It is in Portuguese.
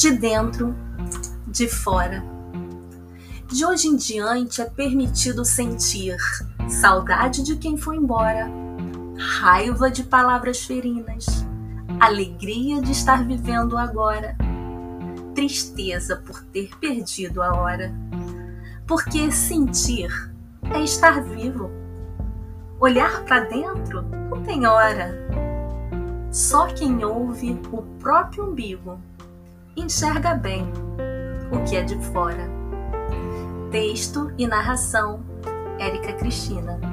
de dentro, de fora. De hoje em diante é permitido sentir saudade de quem foi embora, raiva de palavras ferinas, alegria de estar vivendo agora, tristeza por ter perdido a hora. Porque sentir é estar vivo. Olhar para dentro não tem hora. Só quem ouve o próprio umbigo enxerga bem o que é de fora. Texto e narração: Érica Cristina.